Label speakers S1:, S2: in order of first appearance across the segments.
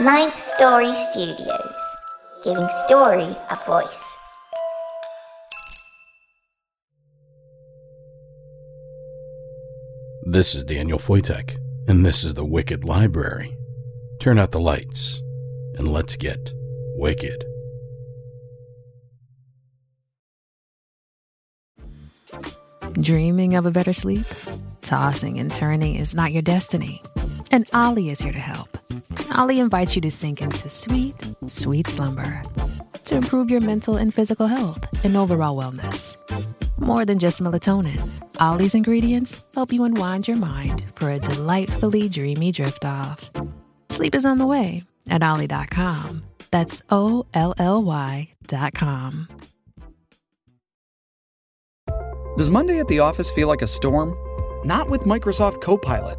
S1: Ninth Story Studios, giving story a voice.
S2: This is Daniel Foytik, and this is the Wicked Library. Turn out the lights, and let's get wicked.
S3: Dreaming of a better sleep? Tossing and turning is not your destiny. And Olly is here to help. Olly invites you to sink into sweet, sweet slumber to improve your mental and physical health and overall wellness. More than just melatonin, Olly's ingredients help you unwind your mind for a delightfully dreamy drift off. Sleep is on the way at Olly.com. That's O L L Y.com.
S4: Does Monday at the office feel like a storm? Not with Microsoft Copilot.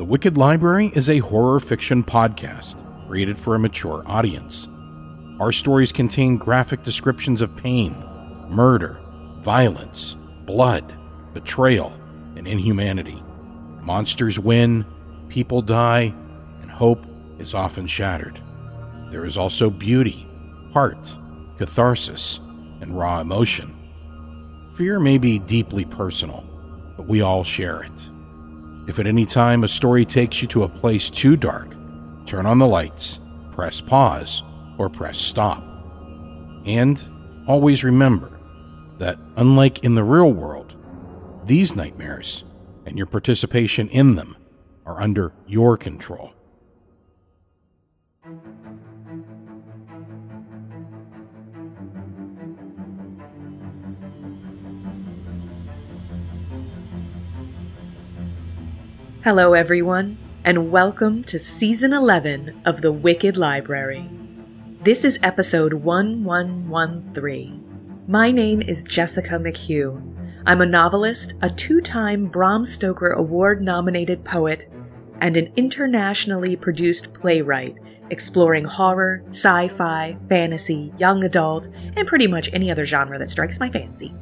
S2: The Wicked Library is a horror fiction podcast created for a mature audience. Our stories contain graphic descriptions of pain, murder, violence, blood, betrayal, and inhumanity. Monsters win, people die, and hope is often shattered. There is also beauty, heart, catharsis, and raw emotion. Fear may be deeply personal, but we all share it. If at any time a story takes you to a place too dark, turn on the lights, press pause, or press stop. And always remember that, unlike in the real world, these nightmares and your participation in them are under your control.
S5: Hello, everyone, and welcome to Season 11 of The Wicked Library. This is episode 1113. My name is Jessica McHugh. I'm a novelist, a two time Bram Stoker Award nominated poet, and an internationally produced playwright exploring horror, sci fi, fantasy, young adult, and pretty much any other genre that strikes my fancy.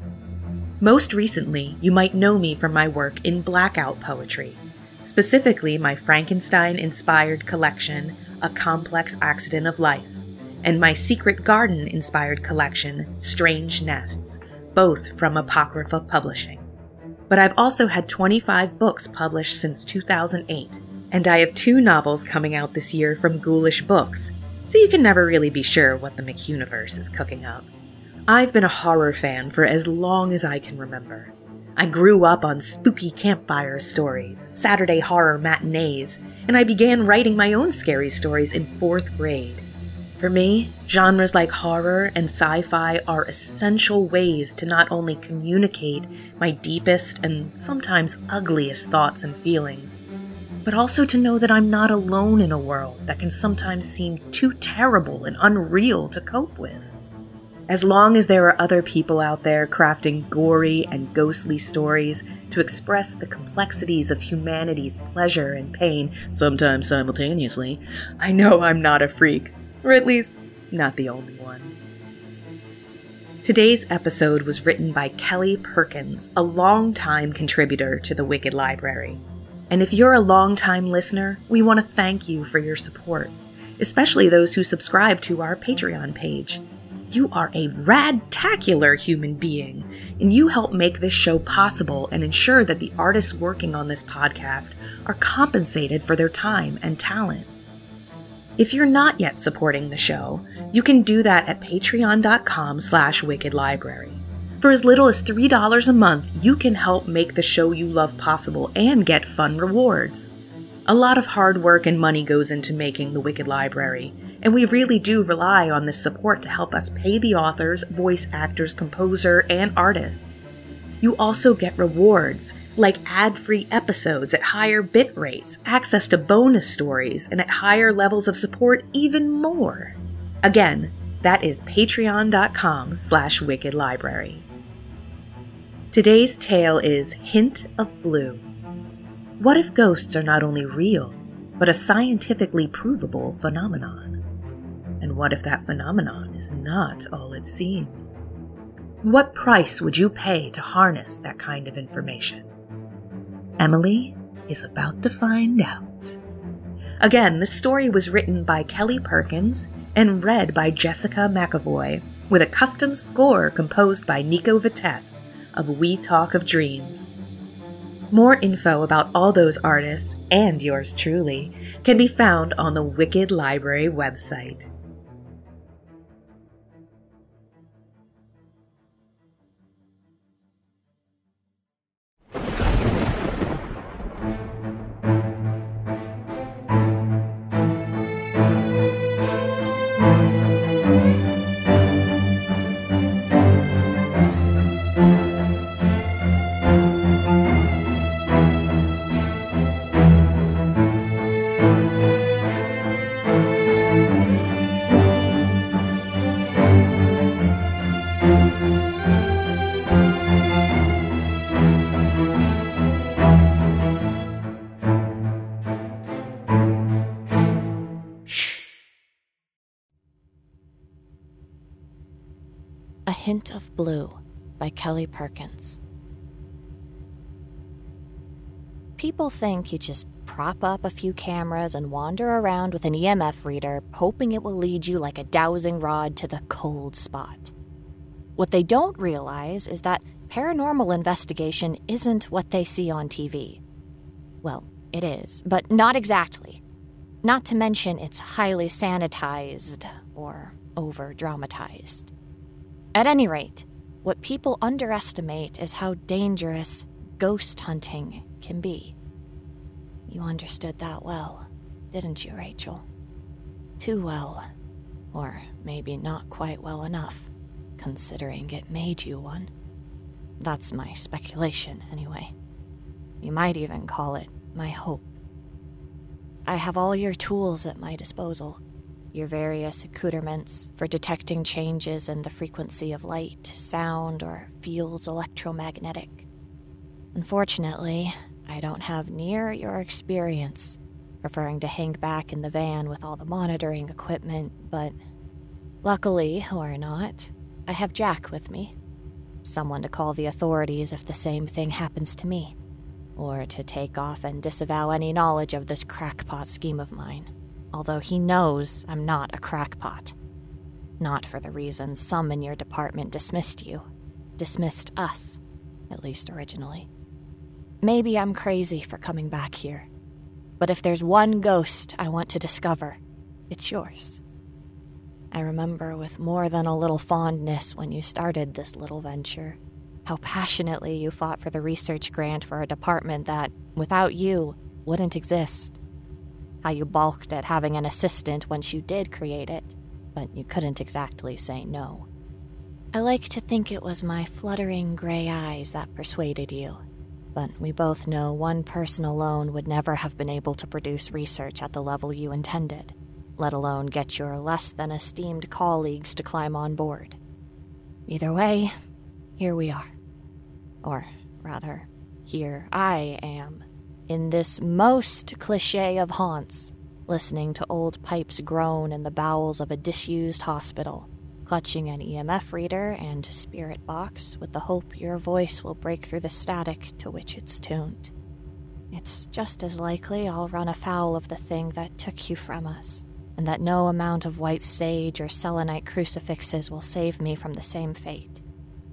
S5: Most recently, you might know me from my work in blackout poetry, specifically my Frankenstein inspired collection, A Complex Accident of Life, and my Secret Garden inspired collection, Strange Nests, both from Apocrypha Publishing. But I've also had 25 books published since 2008, and I have two novels coming out this year from Ghoulish Books, so you can never really be sure what the McUniverse is cooking up. I've been a horror fan for as long as I can remember. I grew up on spooky campfire stories, Saturday horror matinees, and I began writing my own scary stories in fourth grade. For me, genres like horror and sci fi are essential ways to not only communicate my deepest and sometimes ugliest thoughts and feelings, but also to know that I'm not alone in a world that can sometimes seem too terrible and unreal to cope with. As long as there are other people out there crafting gory and ghostly stories to express the complexities of humanity's pleasure and pain, sometimes simultaneously, I know I'm not a freak, or at least not the only one. Today's episode was written by Kelli Perkins, a longtime contributor to the Wicked Library. And if you're a longtime listener, we want to thank you for your support, especially those who subscribe to our Patreon page. You are a radtacular human being, and you help make this show possible and ensure that the artists working on this podcast are compensated for their time and talent. If you're not yet supporting the show, you can do that at patreon.com slash wickedlibrary. For as little as $3 a month, you can help make the show you love possible and get fun rewards. A lot of hard work and money goes into making the Wicked Library, and we really do rely on this support to help us pay the authors, voice actors, composer, and artists. You also get rewards, like ad free episodes at higher bit rates, access to bonus stories, and at higher levels of support, even more. Again, that is patreon.com slash wicked library. Today's tale is Hint of Blue. What if ghosts are not only real, but a scientifically provable phenomenon? What if that phenomenon is not all it seems? What price would you pay to harness that kind of information? Emily is about to find out. Again, the story was written by Kelli Perkins and read by Jessica McEvoy, with a custom score composed by Nico Vettese of We Talk of Dreams. More info about all those artists, and yours truly, can be found on the Wicked Library website.
S6: Hint of Blue by Kelli Perkins. People think you just prop up a few cameras and wander around with an EMF reader, hoping it will lead you like a dowsing rod to the cold spot. What they don't realize is that paranormal investigation isn't what they see on TV. Well, it is, but not exactly. Not to mention it's highly sanitized or over dramatized. At any rate, what people underestimate is how dangerous ghost hunting can be. You understood that well, didn't you, Rachel? Too well. Or maybe not quite well enough, considering it made you one. That's my speculation, anyway. You might even call it my hope. I have all your tools at my disposal your various accoutrements for detecting changes in the frequency of light, sound, or fields electromagnetic. Unfortunately, I don't have near your experience, preferring to hang back in the van with all the monitoring equipment, but luckily, or not, I have Jack with me. Someone to call the authorities if the same thing happens to me, or to take off and disavow any knowledge of this crackpot scheme of mine although he knows I'm not a crackpot. Not for the reasons some in your department dismissed you. Dismissed us, at least originally. Maybe I'm crazy for coming back here, but if there's one ghost I want to discover, it's yours. I remember with more than a little fondness when you started this little venture, how passionately you fought for the research grant for a department that, without you, wouldn't exist how you balked at having an assistant once you did create it, but you couldn't exactly say no. I like to think it was my fluttering gray eyes that persuaded you, but we both know one person alone would never have been able to produce research at the level you intended, let alone get your less than esteemed colleagues to climb on board. Either way, here we are. Or, rather, here I am in this most cliche of haunts, listening to old pipes groan in the bowels of a disused hospital, clutching an EMF reader and spirit box with the hope your voice will break through the static to which it's tuned. It's just as likely I'll run afoul of the thing that took you from us, and that no amount of white sage or selenite crucifixes will save me from the same fate.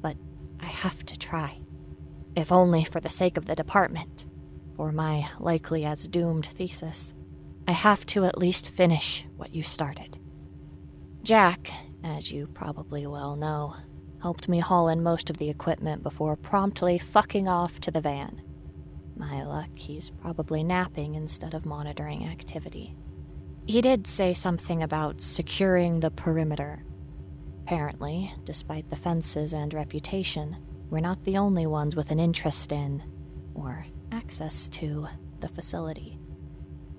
S6: But I have to try, if only for the sake of the department for my likely as doomed thesis. I have to at least finish what you started. Jack, as you probably well know, helped me haul in most of the equipment before promptly fucking off to the van. My luck, he's probably napping instead of monitoring activity. He did say something about securing the perimeter. Apparently, despite the fences and reputation, we're not the only ones with an interest in, or access to the facility.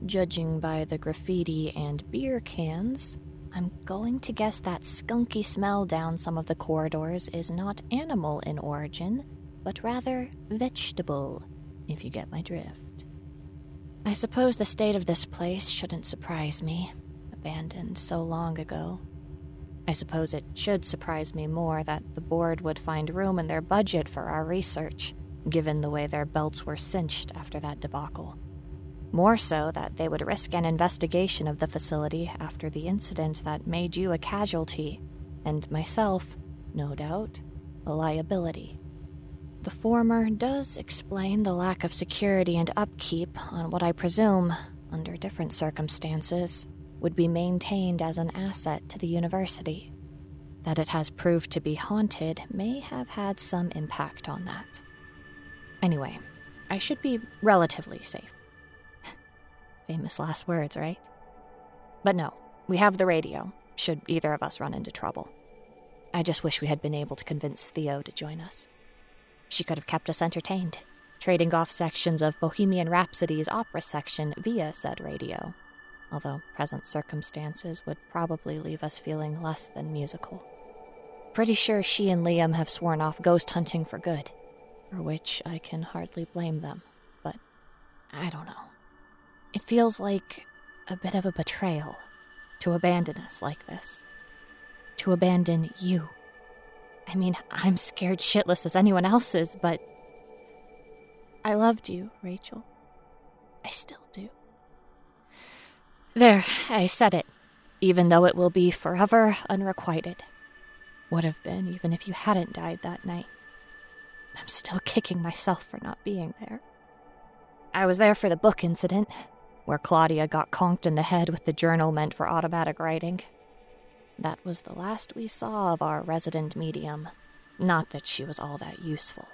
S6: Judging by the graffiti and beer cans, I'm going to guess that skunky smell down some of the corridors is not animal in origin, but rather vegetable, if you get my drift. I suppose the state of this place shouldn't surprise me, abandoned so long ago. I suppose it should surprise me more that the board would find room in their budget for our research, given the way their belts were cinched after that debacle. More so that they would risk an investigation of the facility after the incident that made you a casualty, and myself, no doubt, a liability. The former does explain the lack of security and upkeep on what I presume, under different circumstances, would be maintained as an asset to the university. That it has proved to be haunted may have had some impact on that. Anyway, I should be relatively safe. Famous last words, right? But no, we have the radio, should either of us run into trouble. I just wish we had been able to convince Theo to join us. She could have kept us entertained, trading off sections of Bohemian Rhapsody's opera section via said radio, although present circumstances would probably leave us feeling less than musical. Pretty sure she and Liam have sworn off ghost hunting for good, for which I can hardly blame them, but I don't know. It feels like a bit of a betrayal to abandon us like this. To abandon you. I mean, I'm scared shitless as anyone else is, but I loved you, Rachel. I still do. There, I said it, even though it will be forever unrequited. Would have been even if you hadn't died that night. I'm still kicking myself for not being there. I was there for the book incident, where Claudia got conked in the head with the journal meant for automatic writing. That was the last we saw of our resident medium. Not that she was all that useful.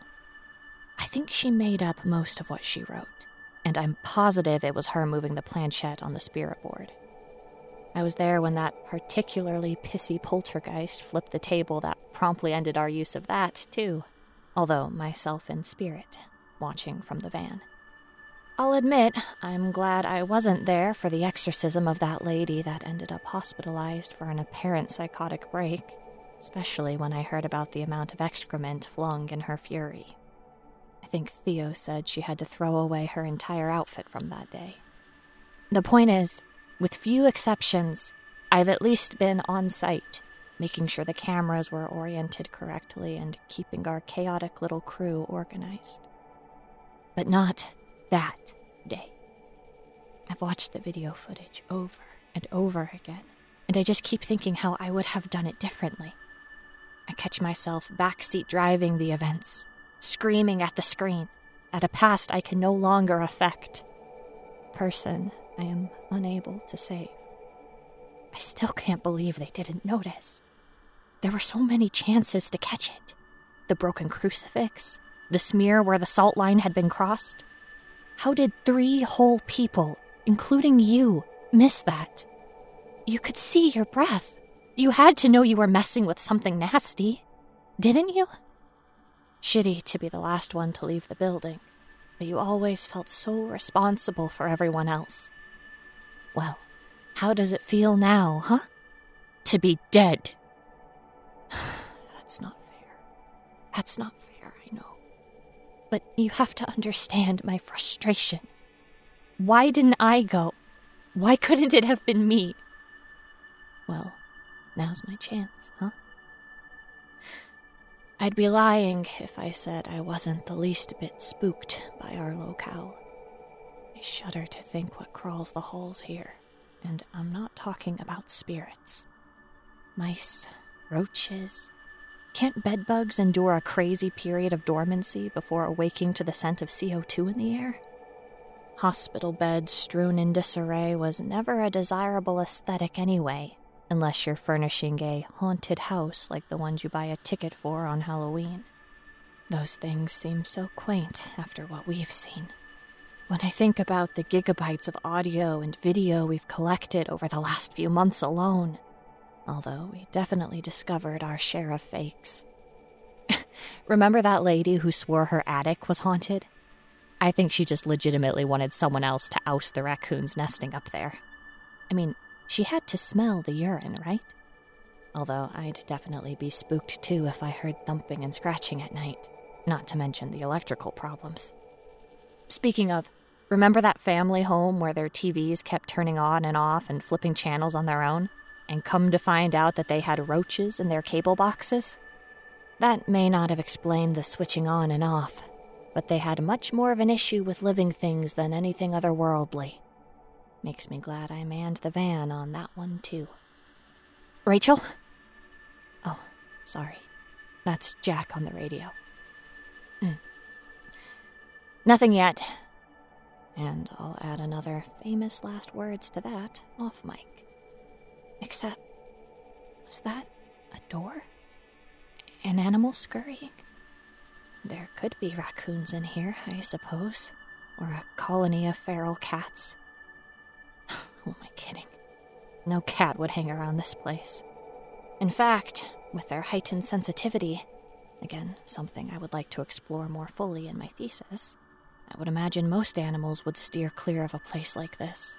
S6: I think she made up most of what she wrote, and I'm positive it was her moving the planchette on the spirit board. I was there when that particularly pissy poltergeist flipped the table that promptly ended our use of that, too, although myself in spirit, watching from the van. I'll admit, I'm glad I wasn't there for the exorcism of that lady that ended up hospitalized for an apparent psychotic break, especially when I heard about the amount of excrement flung in her fury. I think Theo said she had to throw away her entire outfit from that day. The point is, with few exceptions, I've at least been on site, making sure the cameras were oriented correctly and keeping our chaotic little crew organized. But not that day. I've watched the video footage over and over again, and I just keep thinking how I would have done it differently. I catch myself backseat driving the events, screaming at the screen, at a past I can no longer affect. Person I am unable to save. I still can't believe they didn't notice. There were so many chances to catch it the broken crucifix, the smear where the salt line had been crossed, how did three whole people, including you, miss that? You could see your breath. You had to know you were messing with something nasty, didn't you? Shitty to be the last one to leave the building, but you always felt so responsible for everyone else. Well, how does it feel now, huh? To be dead. That's not fair. That's not fair I know. but you have to understand my frustration. Why didn't I go? Why couldn't it have been me? Well, now's my chance, huh? I'd be lying if I said I wasn't the least bit spooked by our locale. I shudder to think what crawls the halls here, and I'm not talking about spirits. Mice, roaches, can't bedbugs endure a crazy period of dormancy before awaking to the scent of CO2 in the air? Hospital beds strewn in disarray was never a desirable aesthetic anyway, unless you're furnishing a haunted house like the ones you buy a ticket for on Halloween. Those things seem so quaint after what we've seen. When I think about the gigabytes of audio and video we've collected over the last few months alone, although we definitely discovered our share of fakes. Remember that lady who swore her attic was haunted? I think she just legitimately wanted someone else to oust the raccoons nesting up there. I mean, She had to smell the urine, right? Although I'd definitely be spooked too if I heard thumping and scratching at night, not to mention the electrical problems. Speaking of, remember that family home where their TVs kept turning on and off and flipping channels on their own? And come to find out that they had roaches in their cable boxes? That may not have explained the switching on and off, but they had much more of an issue with living things than anything otherworldly. Makes me glad I manned the van on that one, too. Rachel? Oh, sorry. That's Jack on the radio. Mm. Nothing yet. And I'll add another famous last words to that off mic. Except, was that a door? An animal scurrying? There could be raccoons in here, I suppose, or a colony of feral cats. Who am I kidding? No cat would hang around this place. In fact, with their heightened sensitivity, again, something I would like to explore more fully in my thesis, I would imagine most animals would steer clear of a place like this.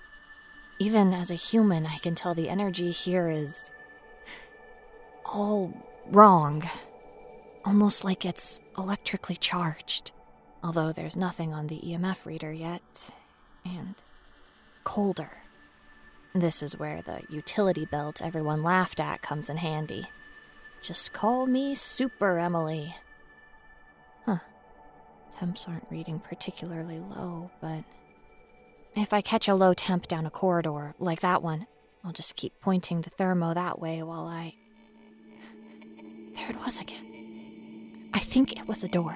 S6: Even as a human, I can tell the energy here is. all wrong. Almost like it's electrically charged. Although there's nothing on the EMF reader yet. And. colder. This is where the utility belt everyone laughed at comes in handy. Just call me Super Emily. Huh. Temps aren't reading particularly low, but if I catch a low temp down a corridor, like that one, I'll just keep pointing the thermo that way while I. There it was again. I think it was a door.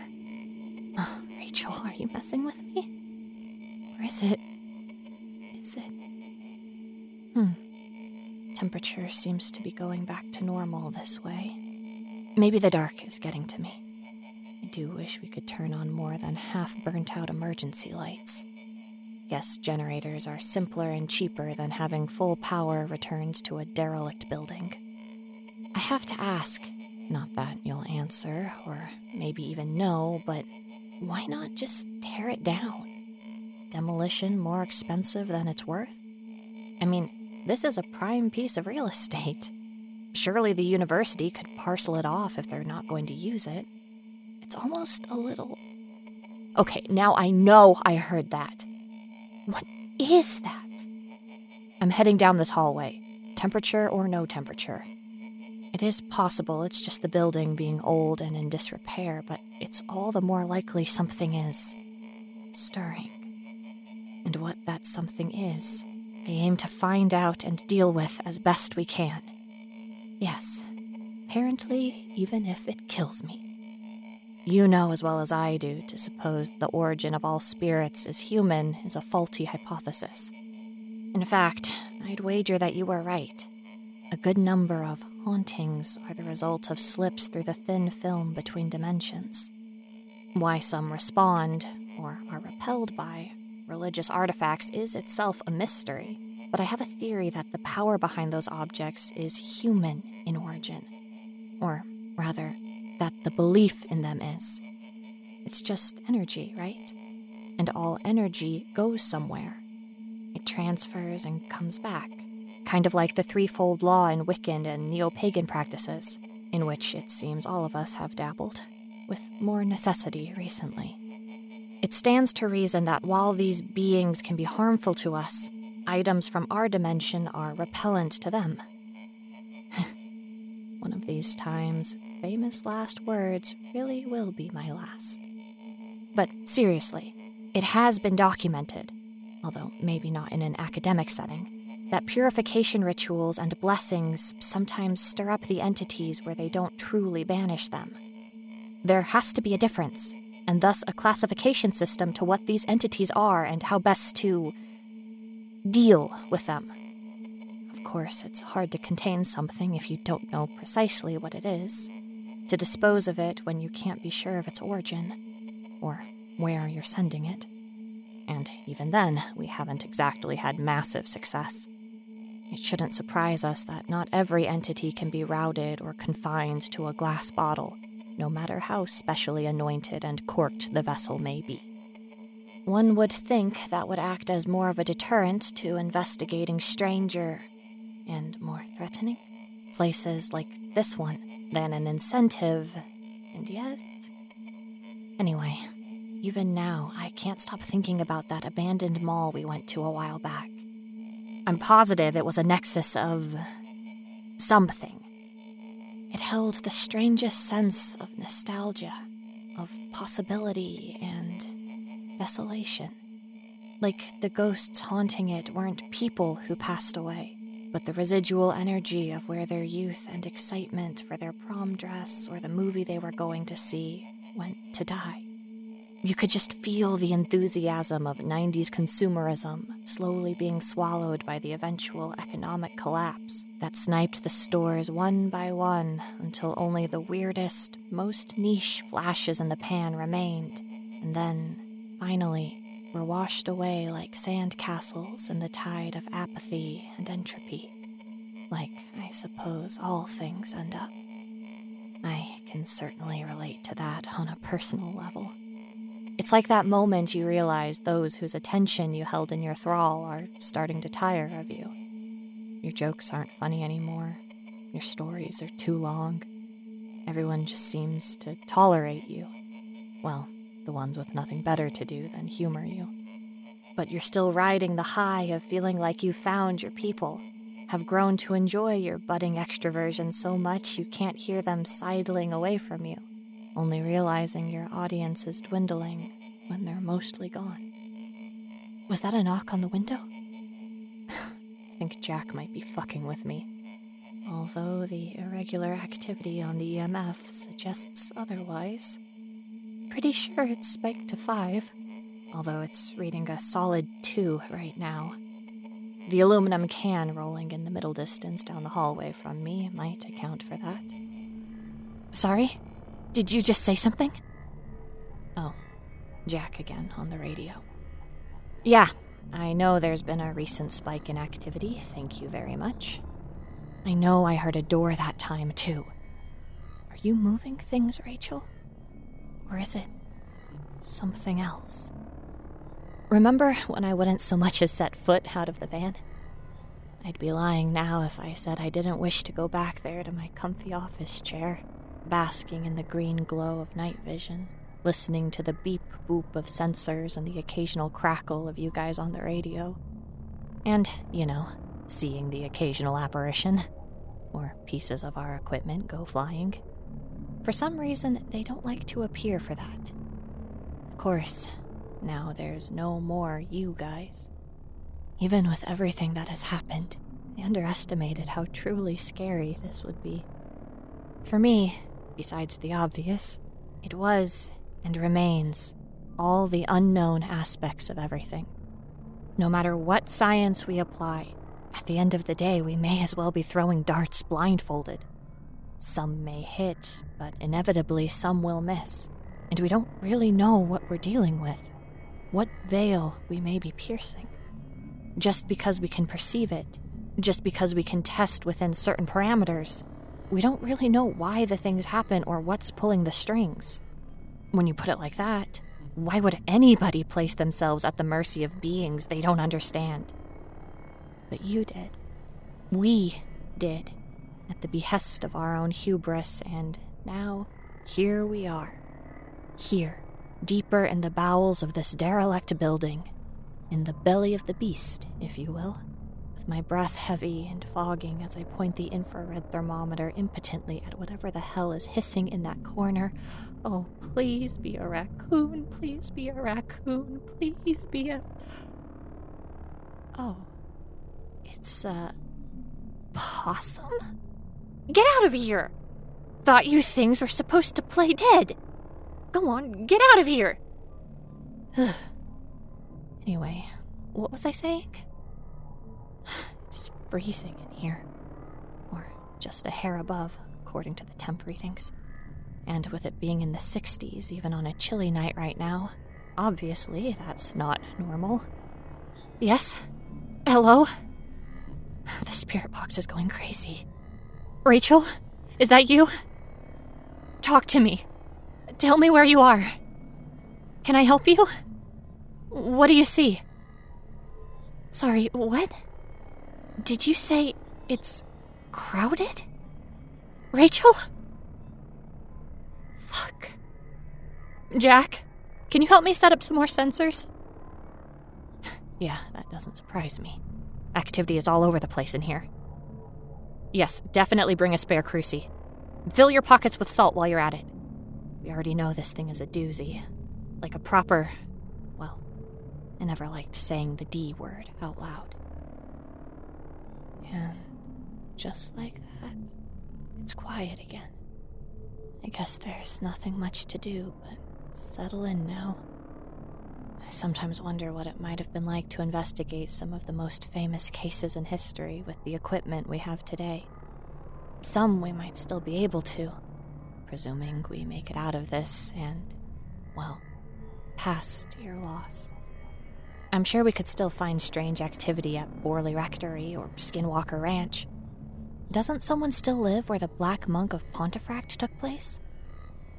S6: Oh, Rachel, are you messing with me? Or is it. Is it. Hmm. Temperature seems to be going back to normal this way. Maybe the dark is getting to me. I do wish we could turn on more than half burnt out emergency lights. Guess generators are simpler and cheaper than having full power returned to a derelict building. I have to ask, not that you'll answer, or maybe even know, but why not just tear it down? Demolition more expensive than it's worth? I mean, this is a prime piece of real estate. Surely the university could parcel it off if they're not going to use it. It's almost a little. Okay, now I know I heard that. What is that? I'm heading down this hallway, temperature or no temperature. It is possible it's just the building being old and in disrepair, but it's all the more likely something is stirring. And what that something is, I aim to find out and deal with as best we can. Yes, apparently, even if it kills me. You know as well as I do to suppose the origin of all spirits is human is a faulty hypothesis. In fact, I'd wager that you were right. A good number of hauntings are the result of slips through the thin film between dimensions. Why some respond, or are repelled by, religious artifacts is itself a mystery, but I have a theory that the power behind those objects is human in origin. Or, rather, that the belief in them is. It's just energy, right? And all energy goes somewhere. It transfers and comes back, kind of like the threefold law in Wiccan and neo pagan practices, in which it seems all of us have dabbled, with more necessity recently. It stands to reason that while these beings can be harmful to us, items from our dimension are repellent to them. One of these times, famous last words really will be my last. But seriously, it has been documented, although maybe not in an academic setting, that purification rituals and blessings sometimes stir up the entities where they don't truly banish them. There has to be a difference, and thus a classification system to what these entities are and how best to deal with them. Of course, it's hard to contain something if you don't know precisely what it is, to dispose of it when you can't be sure of its origin, or where you're sending it. And even then, we haven't exactly had massive success. It shouldn't surprise us that not every entity can be routed or confined to a glass bottle no matter how specially anointed and corked the vessel may be. One would think that would act as more of a deterrent to investigating stranger and more threatening. Places like this one than an incentive, and yet. Anyway, even now, I can't stop thinking about that abandoned mall we went to a while back. I'm positive it was a nexus of. something. It held the strangest sense of nostalgia, of possibility and desolation. Like the ghosts haunting it weren't people who passed away, but the residual energy of where their youth and excitement for their prom dress or the movie they were going to see went to die. You could just feel the enthusiasm of 90s consumerism slowly being swallowed by the eventual economic collapse that sniped the stores one by one until only the weirdest, most niche flashes in the pan remained, and then, finally, were washed away like sand castles in the tide of apathy and entropy. Like, I suppose, all things end up. I can certainly relate to that on a personal level. It's like that moment you realize those whose attention you held in your thrall are starting to tire of you. Your jokes aren't funny anymore. Your stories are too long. Everyone just seems to tolerate you. Well, the ones with nothing better to do than humor you. But you're still riding the high of feeling like you found your people, have grown to enjoy your budding extroversion so much you can't hear them sidling away from you only realizing your audience is dwindling when they're mostly gone. Was that a knock on the window? I think Jack might be fucking with me. Although the irregular activity on the EMF suggests otherwise. Pretty sure it's spiked to 5, although it's reading a solid 2 right now. The aluminum can rolling in the middle distance down the hallway from me might account for that. Sorry? Did you just say something? Oh, Jack again on the radio. Yeah, I know there's been a recent spike in activity. Thank you very much. I know I heard a door that time, too. Are you moving things, Rachel? Or is it something else? Remember when I wouldn't so much as set foot out of the van? I'd be lying now if I said I didn't wish to go back there to my comfy office chair basking in the green glow of night vision, listening to the beep boop of sensors and the occasional crackle of you guys on the radio. And, you know, seeing the occasional apparition, or pieces of our equipment go flying. For some reason, they don't like to appear for that. Of course, now there's no more you guys. Even with everything that has happened, I underestimated how truly scary this would be. For me, besides the obvious. It was, and remains, all the unknown aspects of everything. No matter what science we apply, at the end of the day, we may as well be throwing darts blindfolded. Some may hit, but inevitably some will miss, and we don't really know what we're dealing with, what veil we may be piercing. Just because we can perceive it, just because we can test within certain parameters, we don't really know why the things happen or what's pulling the strings. When you put it like that, why would anybody place themselves at the mercy of beings they don't understand? But you did. We did, at the behest of our own hubris, and now here we are. Here, deeper in the bowels of this derelict building, in the belly of the beast, if you will with my breath heavy and fogging as I point the infrared thermometer impotently at whatever the hell is hissing in that corner. Oh, please be a raccoon, please be a raccoon, please be a. Oh. It's a. possum? Get out of here! Thought you things were supposed to play dead! Go on, get out of here! anyway, what was I saying? It's freezing in here. Or just a hair above, according to the temp readings. And with it being in the 60s, even on a chilly night right now, obviously that's not normal. Yes? Hello? The spirit box is going crazy. Rachel? Is that you? Talk to me. Tell me where you are. Can I help you? What do you see? Sorry, what? Did you say It's crowded? Rachel? Fuck. Jack, can you help me set up some more sensors? Yeah, that doesn't surprise me. Activity is all over the place in here. Yes, definitely bring a spare crucie. Fill your pockets with salt while you're at it. We already know this thing is a doozy. Like a proper. Well, I never liked saying the D word out loud. And just like that, it's quiet again. I guess there's nothing much to do but settle in now. I sometimes wonder what it might have been like to investigate some of the most famous cases in history with the equipment we have today. Some we might still be able to, presuming we make it out of this and, well, past your loss. I'm sure we could still find strange activity at Borley Rectory or Skinwalker Ranch. Doesn't someone still live where the Black Monk of Pontefract took place?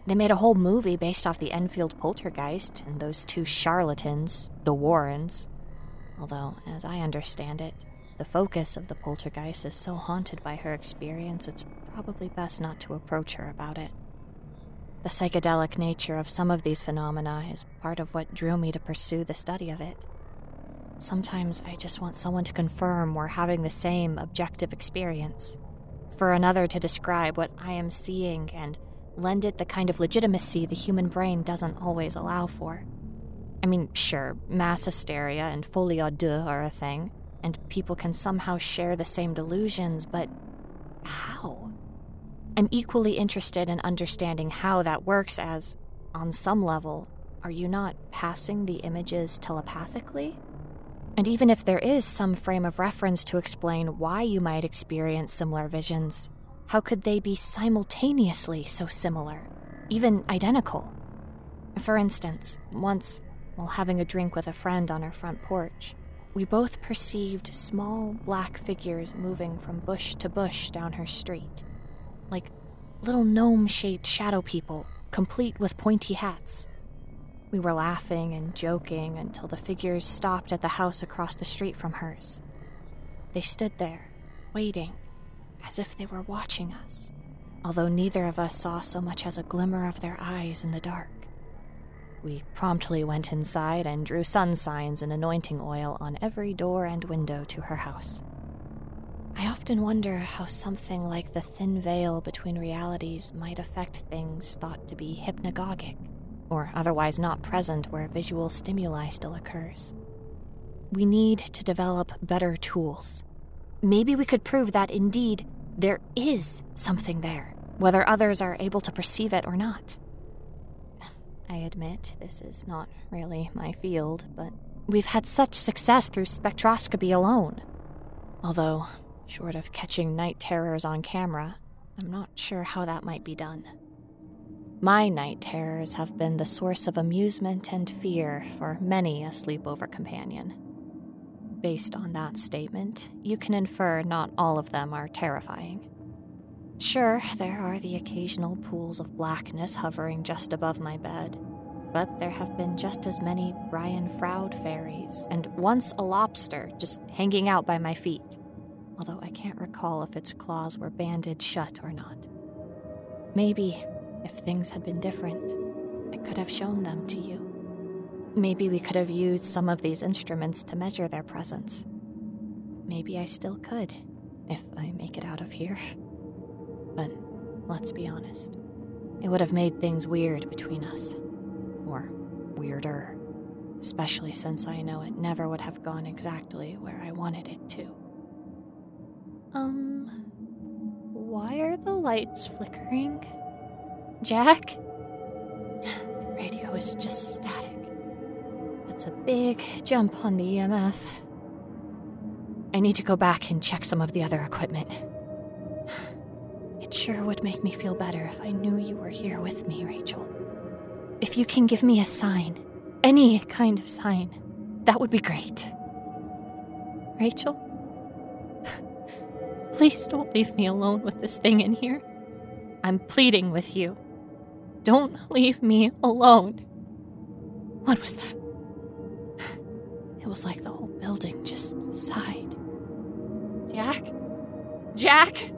S6: They made a whole movie based off the Enfield poltergeist and those two charlatans, the Warrens. Although, as I understand it, the focus of the poltergeist is so haunted by her experience, it's probably best not to approach her about it. The psychedelic nature of some of these phenomena is part of what drew me to pursue the study of it. Sometimes I just want someone to confirm we're having the same objective experience, for another to describe what I am seeing and lend it the kind of legitimacy the human brain doesn't always allow for. I mean, sure, mass hysteria and folie à deux are a thing, and people can somehow share the same delusions, but how? I'm equally interested in understanding how that works, as, on some level, are you not passing the images telepathically? And even if there is some frame of reference to explain why you might experience similar visions, how could they be simultaneously so similar, even identical? For instance, once, while having a drink with a friend on our front porch, we both perceived small black figures moving from bush to bush down her street, like little gnome shaped shadow people, complete with pointy hats. We were laughing and joking until the figures stopped at the house across the street from hers. They stood there, waiting, as if they were watching us, although neither of us saw so much as a glimmer of their eyes in the dark. We promptly went inside and drew sun signs and anointing oil on every door and window to her house. I often wonder how something like the thin veil between realities might affect things thought to be hypnagogic, or otherwise not present where visual stimuli still occurs. We need to develop better tools. Maybe we could prove that indeed there is something there, whether others are able to perceive it or not. I admit this is not really my field, but we've had such success through spectroscopy alone. Although, short of catching night terrors on camera, I'm not sure how that might be done. My night terrors have been the source of amusement and fear for many a sleepover companion. Based on that statement, you can infer not all of them are terrifying. Sure, there are the occasional pools of blackness hovering just above my bed, but there have been just as many Brian Froud fairies, and once a lobster just hanging out by my feet, although I can't recall if its claws were banded shut or not. Maybe, if things had been different, I could have shown them to you. Maybe we could have used some of these instruments to measure their presence. Maybe I still could, if I make it out of here. But let's be honest, it would have made things weird between us. Or weirder. Especially since I know it never would have gone exactly where I wanted it to. Um, why are the lights flickering? Jack? The radio is just static. That's a big jump on the EMF. I need to go back and check some of the other equipment. It sure would make me feel better if I knew you were here with me, Rachel. If you can give me a sign, any kind of sign, that would be great. Rachel? Please don't leave me alone with this thing in here. I'm pleading with you. Don't leave me alone. What was that? It was like the whole building just sighed. Jack? Jack?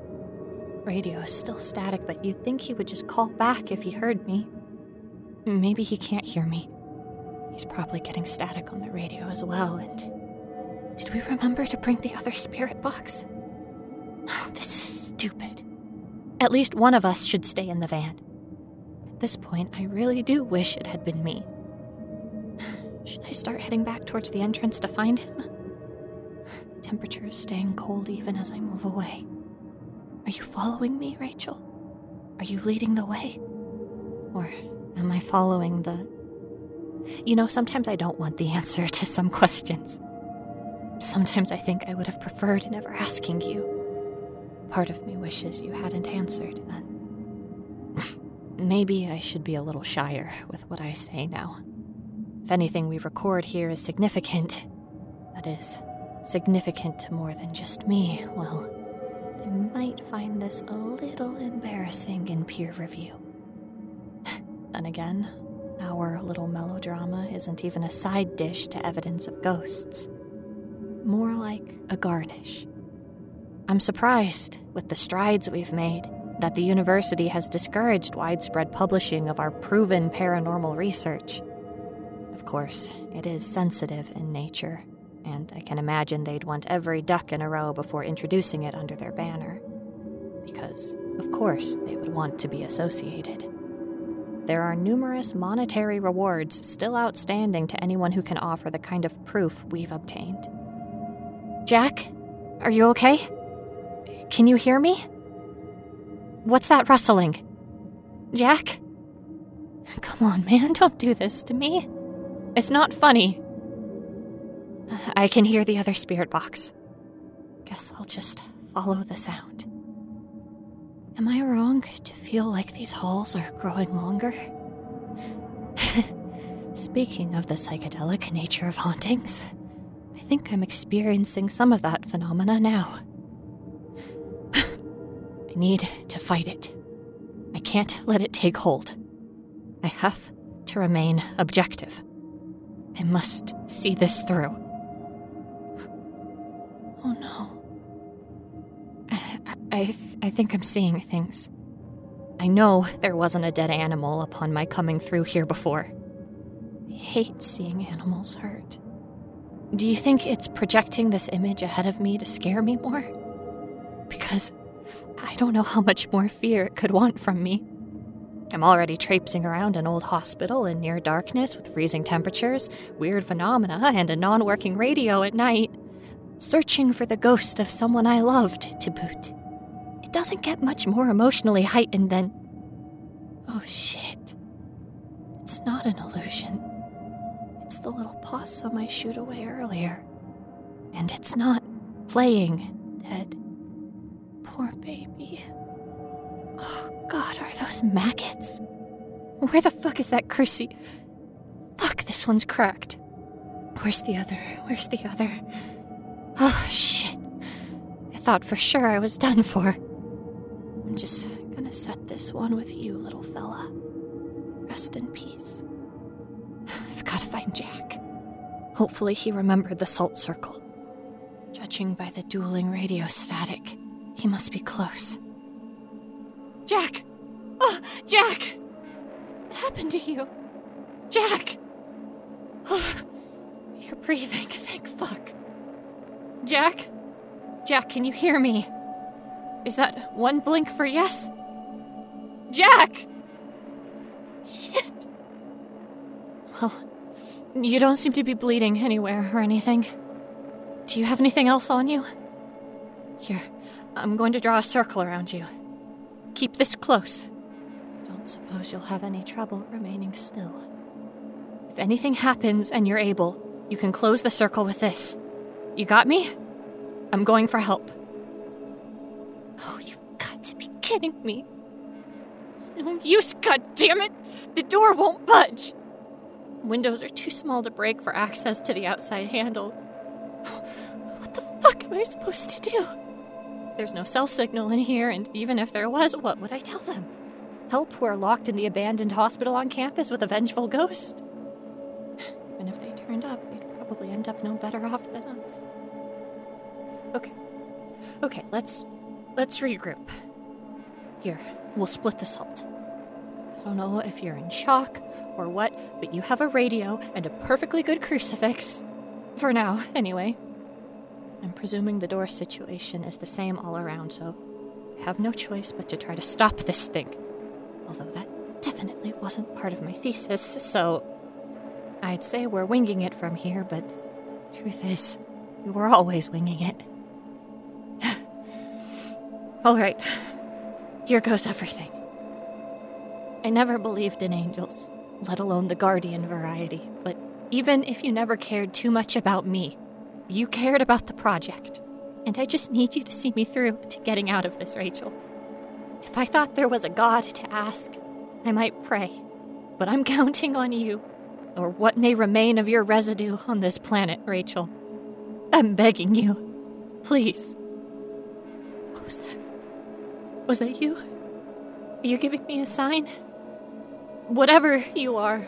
S6: Radio is still static, but you'd think he would just call back if he heard me. Maybe he can't hear me. He's probably getting static on the radio as well, and. Did we remember to bring the other spirit box? Oh, this is stupid. At least one of us should stay in the van. At this point, I really do wish it had been me. Should I start heading back towards the entrance to find him? The temperature is staying cold even as I move away. Are you following me, Rachel? Are you leading the way? Or am I following the. You know, sometimes I don't want the answer to some questions. Sometimes I think I would have preferred never asking you. Part of me wishes you hadn't answered then. Maybe I should be a little shyer with what I say now. If anything we record here is significant, that is, significant to more than just me, well, I might find this a little embarrassing in peer review. then again, our little melodrama isn't even a side dish to evidence of ghosts. More like a garnish. I'm surprised, with the strides we've made, that the university has discouraged widespread publishing of our proven paranormal research. Of course, it is sensitive in nature, and I can imagine they'd want every duck in a row before introducing it under their banner. Because, of course, they would want to be associated. There are numerous monetary rewards still outstanding to anyone who can offer the kind of proof we've obtained. Jack, are you okay? Can you hear me? What's that rustling? Jack? Come on, man, don't do this to me. It's not funny. I can hear the other spirit box. Guess I'll just follow the sound. Am I wrong to feel like these halls are growing longer? Speaking of the psychedelic nature of hauntings, I think I'm experiencing some of that phenomena now. I need to fight it. I can't let it take hold. I have to remain objective. I must see this through. Oh no. I, I, I think I'm seeing things. I know there wasn't a dead animal upon my coming through here before. I hate seeing animals hurt. Do you think it's projecting this image ahead of me to scare me more? Because I don't know how much more fear it could want from me. I'm already traipsing around an old hospital in near darkness with freezing temperatures, weird phenomena, and a non working radio at night, searching for the ghost of someone I loved to boot. It doesn't get much more emotionally heightened than. Oh shit. It's not an illusion. It's the little possum I shoot away earlier. And it's not playing dead. Poor baby. Oh, God, are those maggots? Where the fuck is that cruci? Fuck, this one's cracked. Where's the other? Where's the other? Oh, shit. I thought for sure I was done for. I'm just gonna set this one with you, little fella. Rest in peace. I've gotta find Jack. Hopefully, he remembered the salt circle. Judging by the dueling radio static, he must be close. Jack! Oh, Jack! What happened to you? Jack! Oh, you're breathing, thank fuck. Jack? Jack, can you hear me? Is that one blink for yes? Jack! Shit. Well, you don't seem to be bleeding anywhere or anything. Do you have anything else on you? Here, I'm going to draw a circle around you. Keep this close. I don't suppose you'll have any trouble remaining still. If anything happens and you're able, you can close the circle with this. You got me? I'm going for help. Oh, you've got to be kidding me. It's no use, God damn it! The door won't budge! Windows are too small to break for access to the outside handle. What the fuck am I supposed to do? There's no cell signal in here, and even if there was, what would I tell them? Help who are locked in the abandoned hospital on campus with a vengeful ghost? Even if they turned up, we'd probably end up no better off than us. Okay. Okay, let's let's regroup. Here, we'll split the salt. I don't know if you're in shock or what, but you have a radio and a perfectly good crucifix. For now, anyway. I'm presuming the door situation is the same all around, so I have no choice but to try to stop this thing. Although that definitely wasn't part of my thesis, so I'd say we're winging it from here, but truth is, we were always winging it. all right, here goes everything. I never believed in angels, let alone the guardian variety, but even if you never cared too much about me, you cared about the project. And I just need you to see me through to getting out of this, Rachel. If I thought there was a God to ask, I might pray. But I'm counting on you, or what may remain of your residue on this planet, Rachel. I'm begging you. Please. What was that? Was that you? Are you giving me a sign? Whatever you are,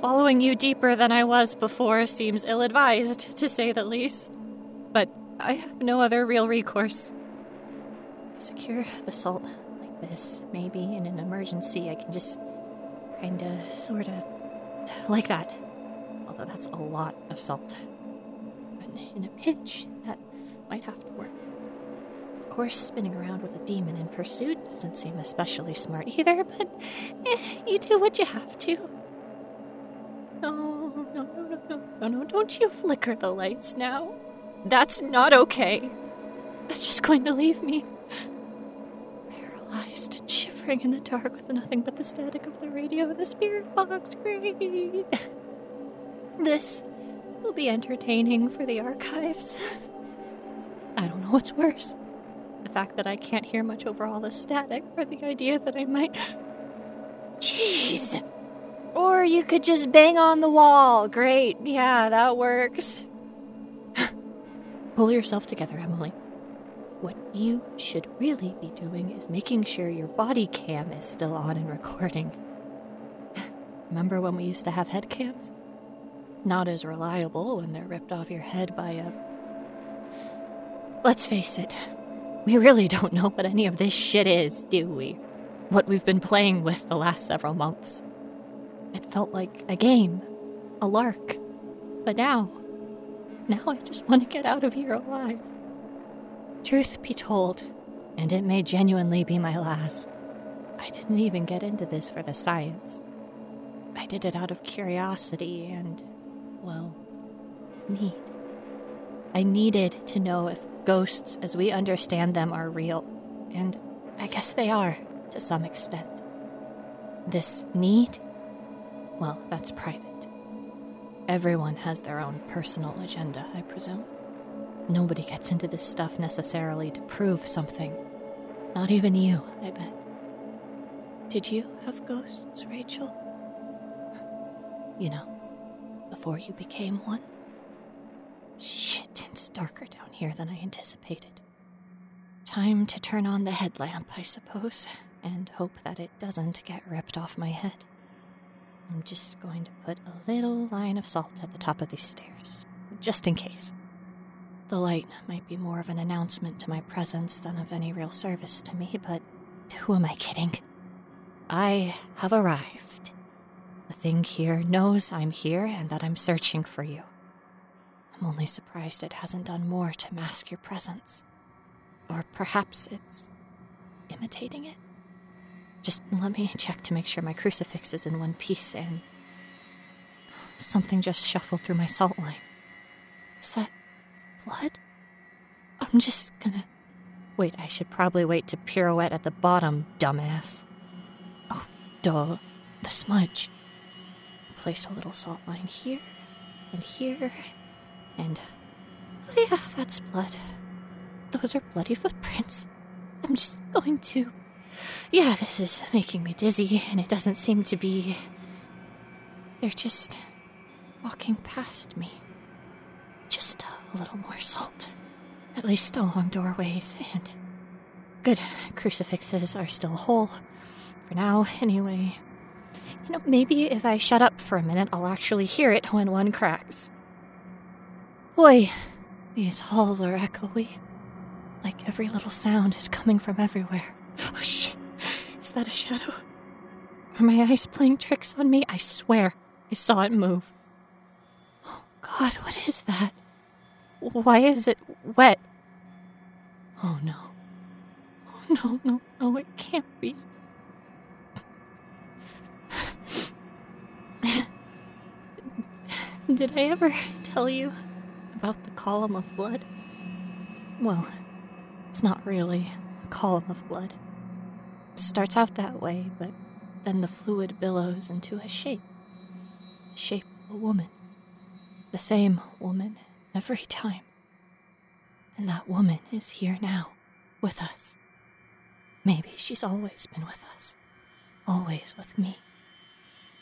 S6: following you deeper than I was before seems ill advised, to say the least. But I have no other real recourse. Secure the salt like this. Maybe in an emergency I can just kinda, sorta, like that. Although that's a lot of salt. But in a pinch, that might have to work. Of course, spinning around with a demon in pursuit doesn't seem especially smart either, but eh, you do what you have to. No, no, no, no, no, no, don't you flicker the lights now. That's not okay. That's just going to leave me paralyzed and shivering in the dark with nothing but the static of the radio the spirit box. Great. This will be entertaining for the archives. I don't know what's worse the fact that I can't hear much over all the static, or the idea that I might. Jeez! Or you could just bang on the wall. Great. Yeah, that works. Pull yourself together, Emily. What you should really be doing is making sure your body cam is still on and recording. Remember when we used to have head cams? Not as reliable when they're ripped off your head by a. Let's face it, we really don't know what any of this shit is, do we? What we've been playing with the last several months. It felt like a game, a lark. But now, now I just want to get out of here alive. Truth be told, and it may genuinely be my last, I didn't even get into this for the science. I did it out of curiosity and, well, need. I needed to know if ghosts as we understand them are real, and I guess they are, to some extent. This need? Well, that's private. Everyone has their own personal agenda, I presume. Nobody gets into this stuff necessarily to prove something. Not even you, I bet. Did you have ghosts, Rachel? You know, before you became one? Shit, it's darker down here than I anticipated. Time to turn on the headlamp, I suppose, and hope that it doesn't get ripped off my head. I'm just going to put a little line of salt at the top of these stairs, just in case. The light might be more of an announcement to my presence than of any real service to me, but who am I kidding? I have arrived. The thing here knows I'm here and that I'm searching for you. I'm only surprised it hasn't done more to mask your presence. Or perhaps it's imitating it? Just let me check to make sure my crucifix is in one piece and. Something just shuffled through my salt line. Is that blood? I'm just gonna. Wait, I should probably wait to pirouette at the bottom, dumbass. Oh, duh. The smudge. Place a little salt line here, and here, and. Oh, yeah, that's blood. Those are bloody footprints. I'm just going to. Yeah, this is making me dizzy, and it doesn't seem to be. They're just walking past me. Just a little more salt. At least along doorways, and. Good, crucifixes are still whole. For now, anyway. You know, maybe if I shut up for a minute, I'll actually hear it when one cracks. Boy, these halls are echoey. Like every little sound is coming from everywhere. Oh shit! Is that a shadow? Are my eyes playing tricks on me? I swear I saw it move. Oh god, what is that? Why is it wet? Oh no. Oh no, no, no, it can't be. Did I ever tell you about the column of blood? Well, it's not really a column of blood. Starts out that way, but then the fluid billows into a shape. The shape of a woman. The same woman every time. And that woman is here now, with us. Maybe she's always been with us. Always with me.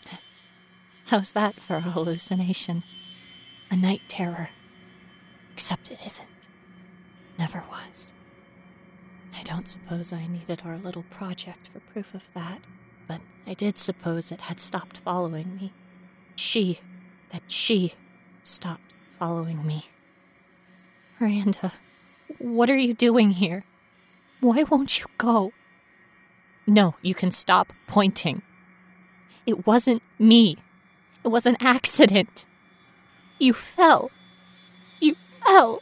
S6: How's that for a hallucination? A night terror. Except it isn't. Never was. I don't suppose I needed our little project for proof of that, but I did suppose it had stopped following me. She, that she, stopped following me. Miranda, what are you doing here? Why won't you go? No, you can stop pointing. It wasn't me. It was an accident. You fell. You fell.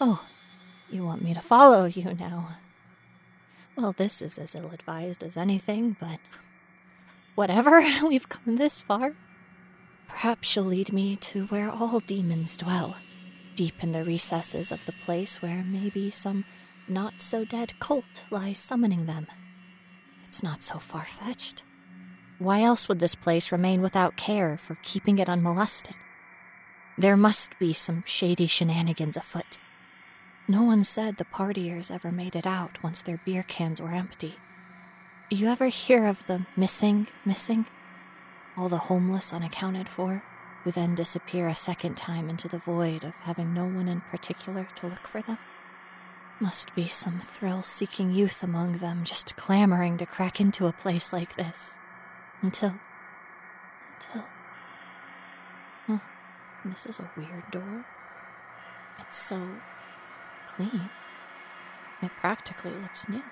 S6: Oh, you want me to follow you now? Well, this is as ill advised as anything, but whatever, we've come this far. Perhaps she'll lead me to where all demons dwell, deep in the recesses of the place where maybe some not so dead cult lies summoning them. It's not so far fetched. Why else would this place remain without care for keeping it unmolested? There must be some shady shenanigans afoot. No one said the partiers ever made it out once their beer cans were empty. You ever hear of the missing, missing? All the homeless unaccounted for, who then disappear a second time into the void of having no one in particular to look for them? Must be some thrill seeking youth among them just clamoring to crack into a place like this. Until. Until. Huh. This is a weird door. It's so. Clean. It practically looks new.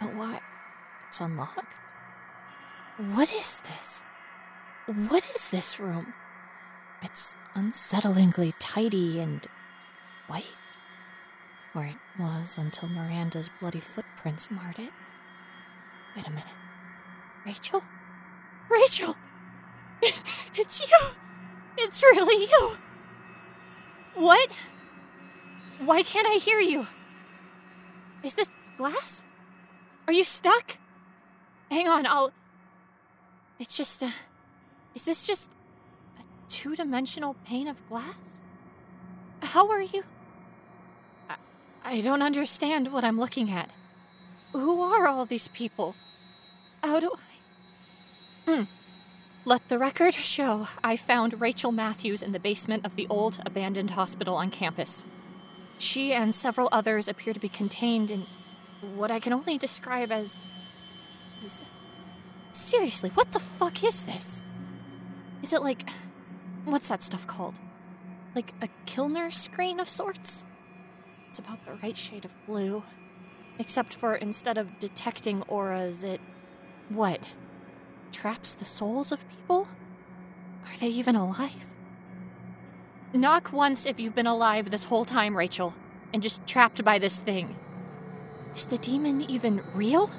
S6: But why? It's unlocked? What is this? What is this room? It's unsettlingly tidy and white. Or it was until Miranda's bloody footprints marred it. Wait a minute. Rachel? Rachel! It, it's you! It's really you! What? Why can't I hear you? Is this glass? Are you stuck? Hang on, I'll. It's just a. Is this just a two dimensional pane of glass? How are you? I, I don't understand what I'm looking at. Who are all these people? How do I. Hmm. Let the record show I found Rachel Matthews in the basement of the old abandoned hospital on campus. She and several others appear to be contained in what I can only describe as. as seriously, what the fuck is this? Is it like. What's that stuff called? Like a Kilner screen of sorts? It's about the right shade of blue. Except for instead of detecting auras, it. What? traps the souls of people? Are they even alive? Knock once if you've been alive this whole time, Rachel, and just trapped by this thing. Is the demon even real?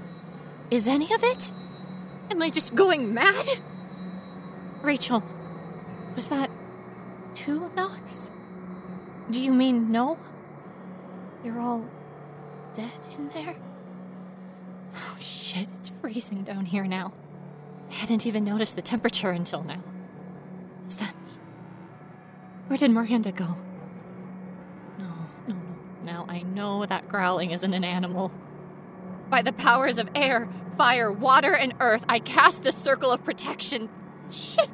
S6: Is any of it? Am I just going mad? Rachel, was that two knocks? Do you mean no? You're all dead in there? Oh shit, it's freezing down here now. I hadn't even noticed the temperature until now. Where did Miranda go? No, no, no. Now I know that growling isn't an animal. By the powers of air, fire, water, and earth, I cast the circle of protection. Shit!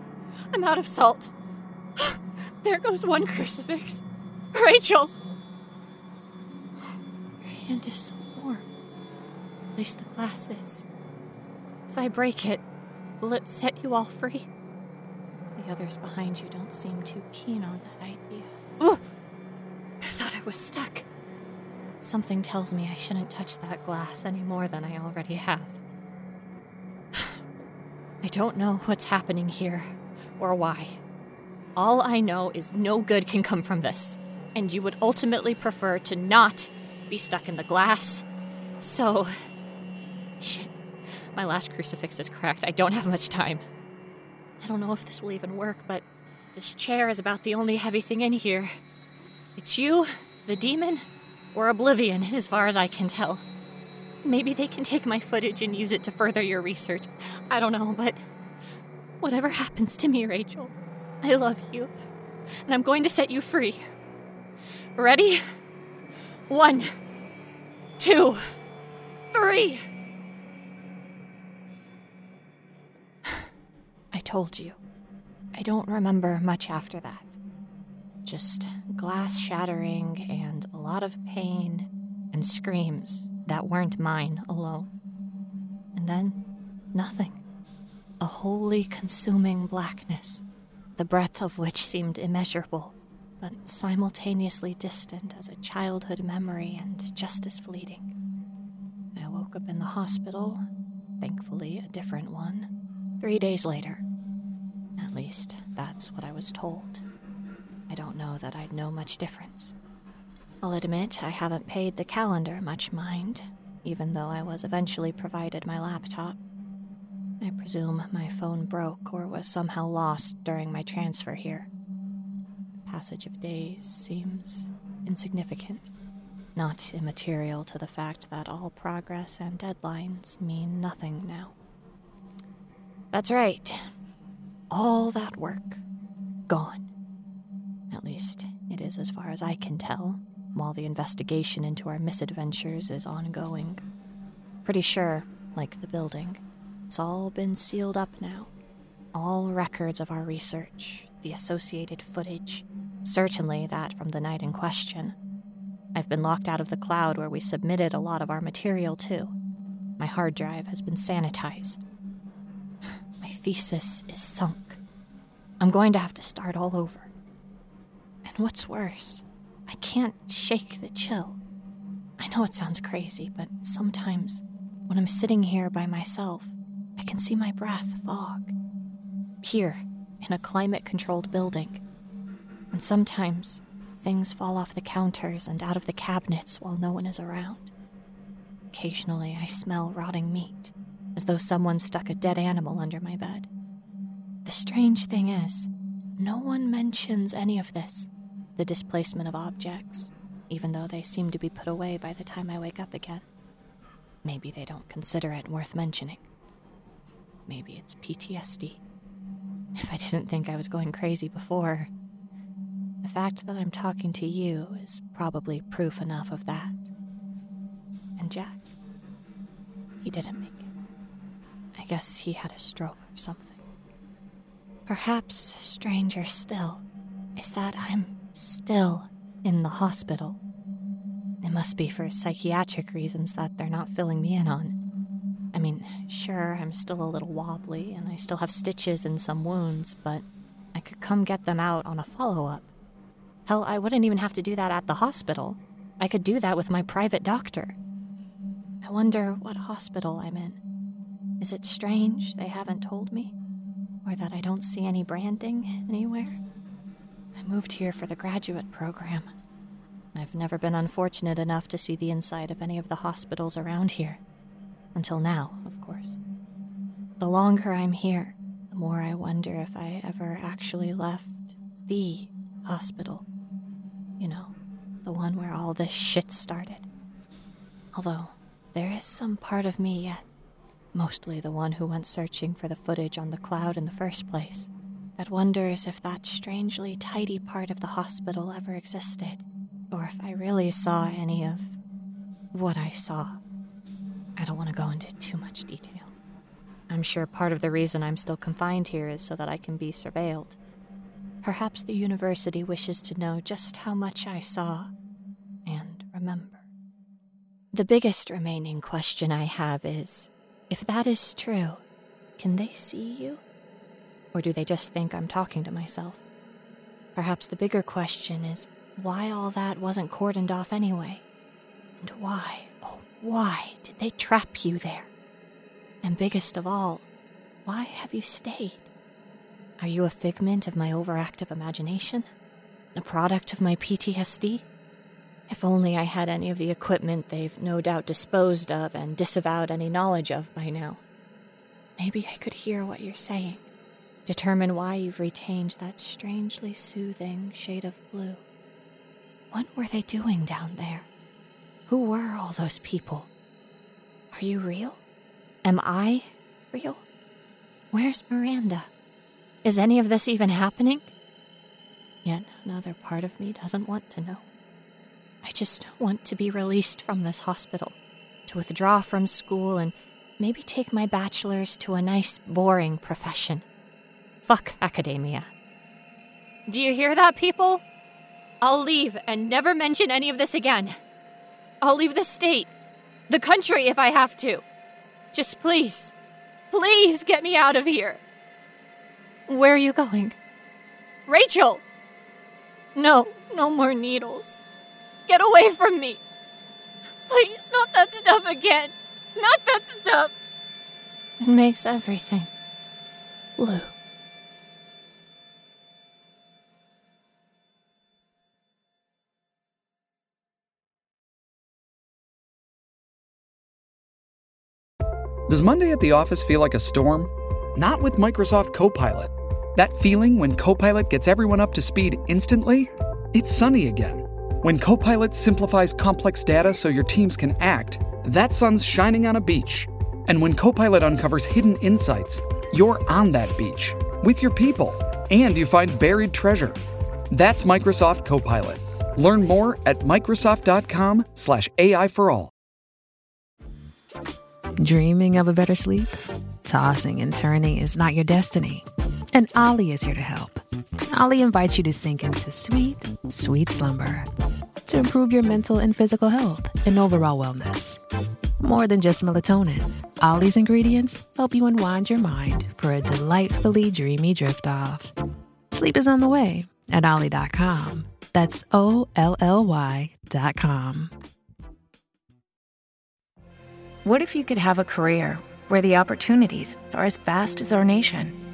S6: I'm out of salt. there goes one crucifix. Rachel! Your hand is so warm. At least the glass is. If I break it, Will it set you all free? The others behind you don't seem too keen on that idea. Ooh! I thought I was stuck. Something tells me I shouldn't touch that glass any more than I already have. I don't know what's happening here or why. All I know is no good can come from this, and you would ultimately prefer to not be stuck in the glass. So. Shit. My last crucifix is cracked. I don't have much time. I don't know if this will even work, but this chair is about the only heavy thing in here. It's you, the demon, or Oblivion, as far as I can tell. Maybe they can take my footage and use it to further your research. I don't know, but whatever happens to me, Rachel, I love you, and I'm going to set you free. Ready? One, two, three. Told you. I don't remember much after that. Just glass shattering and a lot of pain and screams that weren't mine alone. And then, nothing. A wholly consuming blackness, the breadth of which seemed immeasurable, but simultaneously distant as a childhood memory and just as fleeting. I woke up in the hospital, thankfully a different one, three days later. At least, that's what I was told. I don't know that I'd know much difference. I'll admit I haven't paid the calendar much mind, even though I was eventually provided my laptop. I presume my phone broke or was somehow lost during my transfer here. The passage of days seems insignificant, not immaterial to the fact that all progress and deadlines mean nothing now. That's right. All that work, gone. At least, it is as far as I can tell, while the investigation into our misadventures is ongoing. Pretty sure, like the building, it's all been sealed up now. All records of our research, the associated footage, certainly that from the night in question. I've been locked out of the cloud where we submitted a lot of our material too. My hard drive has been sanitized. Thesis is sunk. I'm going to have to start all over. And what's worse, I can't shake the chill. I know it sounds crazy, but sometimes when I'm sitting here by myself, I can see my breath fog. Here, in a climate controlled building. And sometimes things fall off the counters and out of the cabinets while no one is around. Occasionally, I smell rotting meat, as though someone stuck a dead animal under my bed. The strange thing is, no one mentions any of this the displacement of objects, even though they seem to be put away by the time I wake up again. Maybe they don't consider it worth mentioning. Maybe it's PTSD. If I didn't think I was going crazy before, the fact that I'm talking to you is probably proof enough of that. And Jack, he didn't make guess he had a stroke or something. Perhaps stranger still is that I'm still in the hospital. It must be for psychiatric reasons that they're not filling me in on. I mean, sure, I'm still a little wobbly and I still have stitches and some wounds, but I could come get them out on a follow up. Hell, I wouldn't even have to do that at the hospital. I could do that with my private doctor. I wonder what hospital I'm in. Is it strange they haven't told me? Or that I don't see any branding anywhere? I moved here for the graduate program. I've never been unfortunate enough to see the inside of any of the hospitals around here. Until now, of course. The longer I'm here, the more I wonder if I ever actually left the hospital. You know, the one where all this shit started. Although, there is some part of me yet, mostly the one who went searching for the footage on the cloud in the first place, that wonders if that strangely tidy part of the hospital ever existed, or if I really saw any of what I saw. I don't want to go into too much detail. I'm sure part of the reason I'm still confined here is so that I can be surveilled. Perhaps the university wishes to know just how much I saw and remember. The biggest remaining question I have is if that is true, can they see you? Or do they just think I'm talking to myself? Perhaps the bigger question is why all that wasn't cordoned off anyway. And why, oh, why did they trap you there? And biggest of all, why have you stayed? Are you a figment of my overactive imagination? A product of my PTSD? If only I had any of the equipment they've no doubt disposed of and disavowed any knowledge of by now. Maybe I could hear what you're saying, determine why you've retained that strangely soothing shade of blue. What were they doing down there? Who were all those people? Are you real? Am I real? Where's Miranda? Is any of this even happening? Yet another part of me doesn't want to know. I just want to be released from this hospital, to withdraw from school and maybe take my bachelor's to a nice, boring profession. Fuck academia. Do you hear that, people? I'll leave and never mention any of this again. I'll leave the state, the country if I have to. Just please, please get me out of here. Where are you going? Rachel! No, no more needles. Get away from me! Please, not that stuff again! Not that stuff! It makes everything blue.
S4: Does Monday at the office feel like a storm? Not with Microsoft Copilot. That feeling when Copilot gets everyone up to speed instantly? It's sunny again. When Copilot simplifies complex data so your teams can act, that sun's shining on a beach. And when Copilot uncovers hidden insights, you're on that beach with your people and you find buried treasure. That's Microsoft Copilot. Learn more at Microsoft.com/slash AI for all.
S3: Dreaming of a better sleep? Tossing and turning is not your destiny. And Olly is here to help. Olly invites you to sink into sweet, sweet slumber to improve your mental and physical health and overall wellness. More than just melatonin, Olly's ingredients help you unwind your mind for a delightfully dreamy drift off. Sleep is on the way at Olly.com. That's O L L Y.com.
S7: What if you could have a career where the opportunities are as vast as our nation,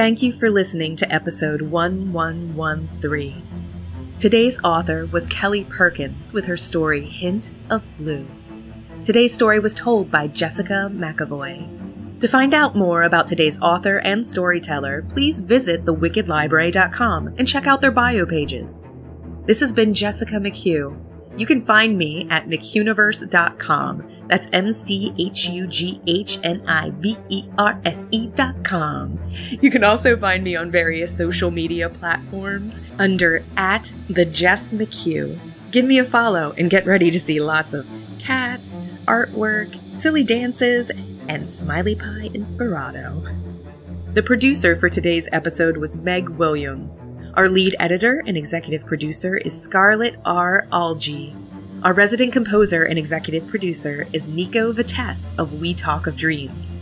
S5: Thank you for listening to episode 1113. Today's author was Kelli Perkins with her story Hint of Blue. Today's story was told by Jessica McEvoy. To find out more about today's author and storyteller, please visit thewickedlibrary.com and check out their bio pages. This has been Jessica McHugh. You can find me at mchughniverse.com. That's M C H U G H N I B E R S E dot com. You can also find me on various social media platforms under at the Jess McHugh. Give me a follow and get ready to see lots of cats, artwork, silly dances, and smiley pie inspirado. The producer for today's episode was Meg Williams. Our lead editor and executive producer is Scarlett R. Algee. Our resident composer and executive producer is Nico Vettese of We Talk of Dreams.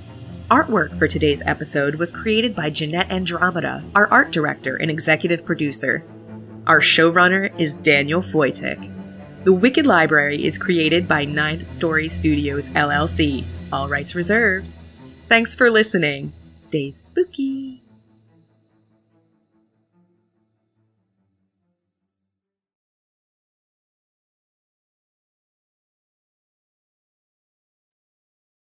S5: Artwork for today's episode was created by Jeanette Andromeda, our art director and executive producer. Our showrunner is Daniel Foytik. The Wicked Library is created by Ninth Story Studios LLC. All rights reserved. Thanks for listening. Stay spooky.